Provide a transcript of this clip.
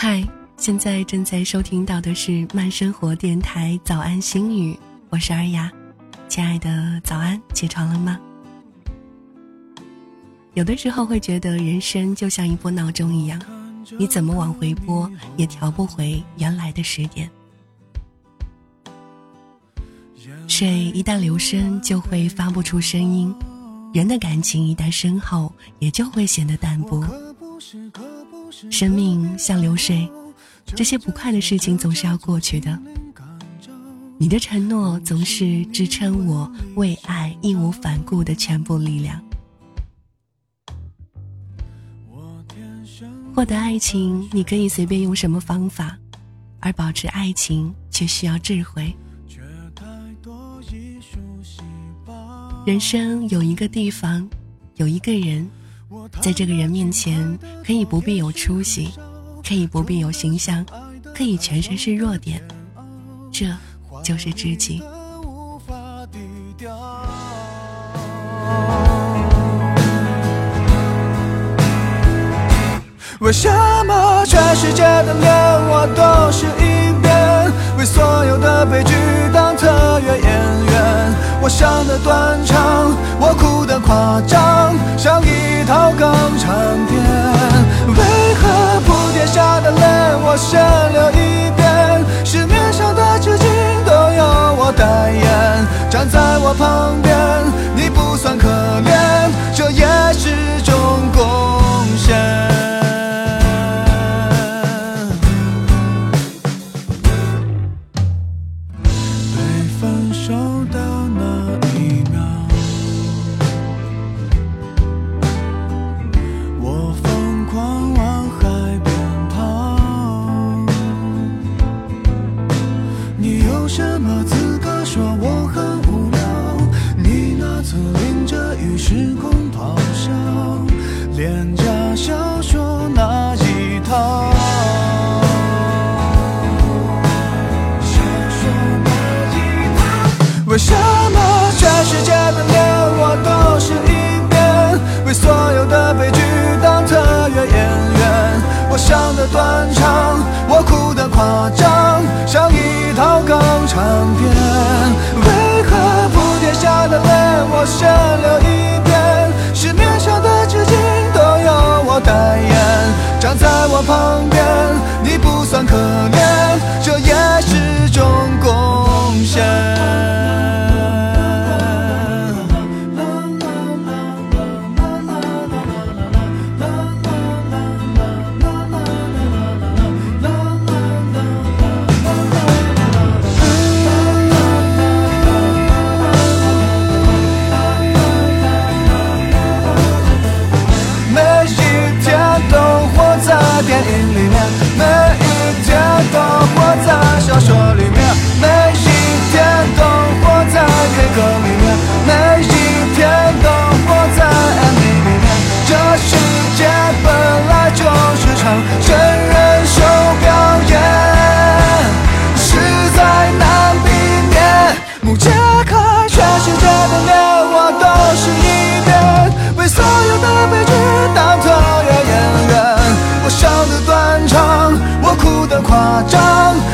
嗨，现在正在收听到的是慢生活电台早安心语，我是二丫，亲爱的早安，起床了吗？有的时候会觉得人生就像一部闹钟一样，你怎么往回拨也调不回原来的时点。水一旦流深，就会发不出声音；人的感情一旦深厚，也就会显得淡薄。生命像流水，这些不快的事情总是要过去的。你的承诺总是支撑我为爱义无反顾的全部力量。获得爱情，你可以随便用什么方法，而保持爱情却需要智慧。人生有一个地方，有一个人，在这个人面前，可以不必有出息，可以不必有形象，可以全身是弱点，这就是知己。为什么全世界的脸我都是一遍？为所有的悲剧当特约演员？我想的断肠，我哭的夸张，像一套港产片。为何普天下的泪我先流一遍？市面上的纸巾都由我代言，站在我旁边，你不算可怜，这也是断肠，我哭得夸张，像一套港产片。为何铺天下的泪我先流一遍？市面上的纸巾都由我代言，站在我旁边。站